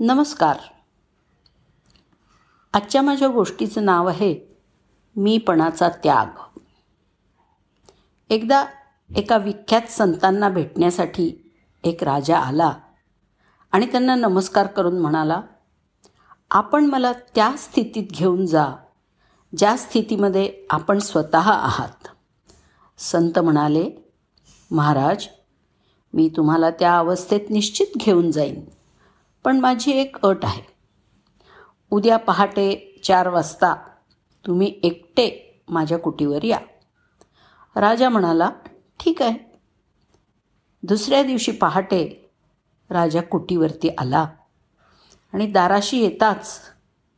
नमस्कार. आजच्या माझ्या गोष्टीचं नाव आहे मीपणाचा त्याग. एकदा एका विख्यात संतांना भेटण्यासाठी एक राजा आला आणि त्यांना नमस्कार करून म्हणाला आपण मला त्या स्थितीत घेऊन जा ज्या स्थितीमध्ये आपण स्वतः आहात. संत म्हणाले महाराज मी तुम्हाला त्या अवस्थेत निश्चित घेऊन जाईन. पण माझी एक अट आहे. उद्या पहाटे चार वाजता तुम्ही एकटे माझ्या कुटीवर या. राजा म्हणाला ठीक आहे. दुसऱ्या दिवशी पहाटे राजा कुटीवरती आला आणि दाराशी येताच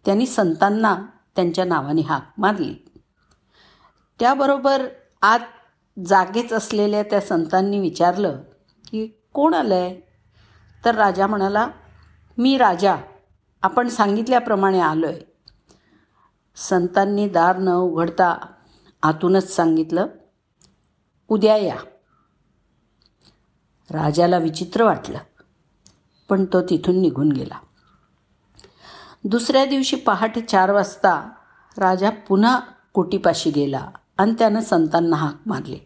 त्यांनी संतांना त्यांच्या नावाने हाक मारली. त्याबरोबर आत जागेच असलेल्या त्या संतांनी विचारलं की कोण आलं आहे तर राजा म्हणाला मी राजा. आपण सांगितल्याप्रमाणे आलो आहे संतांनी दार न उघडता आतूनच सांगितलं उद्या या. राजाला विचित्र वाटलं पण तो तिथून निघून गेला. दुसऱ्या दिवशी पहाटे चार वाजता राजा पुन्हा कोटीपाशी गेला आणि त्यानं संतांना हाक मारली.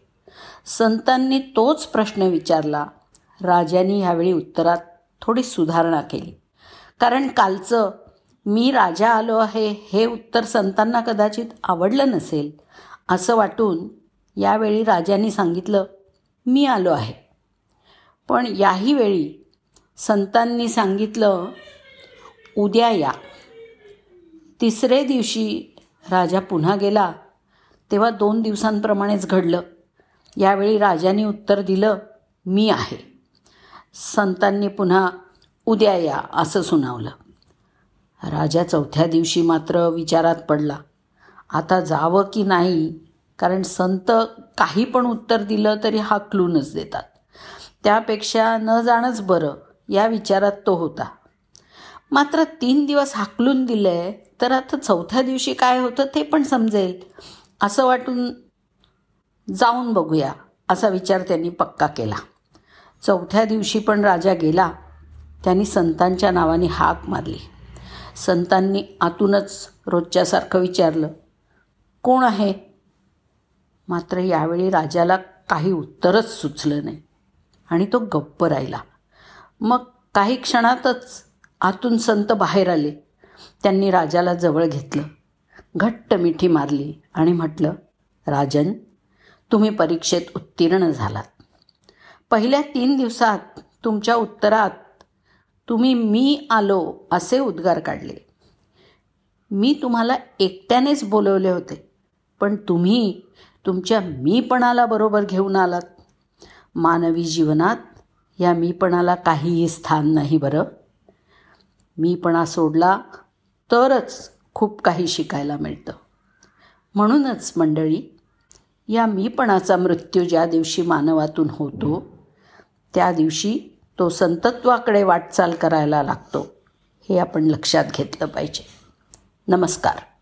संतांनी तोच प्रश्न विचारला. राजाने ह्यावेळी उत्तरात थोडी सुधारणा केली. कारण कालचं मी राजा आलो आहे हे उत्तर संतांना कदाचित आवडलं नसेल असं वाटून यावेळी राजांनी सांगितलं मी आलो आहे. पण याही वेळी संतांनी सांगितलं उद्या या. तिसरे दिवशी राजा पुन्हा गेला तेव्हा दोन दिवसांप्रमाणेच घडलं. यावेळी राजाने उत्तर दिलं मी आहे. संतांनी पुन्हा उद्या या असं सुनावलं. राजा चौथ्या दिवशी मात्र विचारात पडला. आता जावं की नाही? कारण संत काही पण उत्तर दिलं तरी हाकलूनच देतात. त्यापेक्षा न जाणंच बरं या विचारात तो होता. मात्र तीन दिवस हाकलून दिलं तर आता चौथ्या दिवशी काय होतं ते पण समजेल. असं वाटून जाऊन बघूया असा विचार त्यांनी पक्का केला. चौथ्या दिवशी पण राजा गेला. त्यांनी संतांच्या नावाने हाक मारली. संतांनी आतूनच रोजच्यासारखं विचारलं कोण आहे? मात्र यावेळी राजाला काही उत्तरच सुचलं नाही आणि तो गप्प राहिला. मग काही क्षणातच आतून संत बाहेर आले. त्यांनी राजाला जवळ घेतलं घट्ट मिठी मारली आणि म्हटलं राजन तुम्ही परीक्षेत उत्तीर्ण झालात. पहिल्या तीन दिवसात तुमच्या उत्तरात तुम्ही मी आलो असे उद्गार काढले. मी तुम्हाला एकट्यानेच बोलवले होते. पण तुम्ही तुमच्या मीपणाला बरोबर घेऊन आलात. मानवी जीवनात या मीपणाला काहीही स्थान नाही बरं. मीपणा सोडला तरच खूप काही शिकायला मिळतं. म्हणूनच मंडळी या मीपणाचा मृत्यू ज्या दिवशी मानवातून होतो त्या दिवशी तो संतत्वाकडे वाटचाल करायला लागतो. हे आपण लक्षात घेतलं पाहिजे. नमस्कार.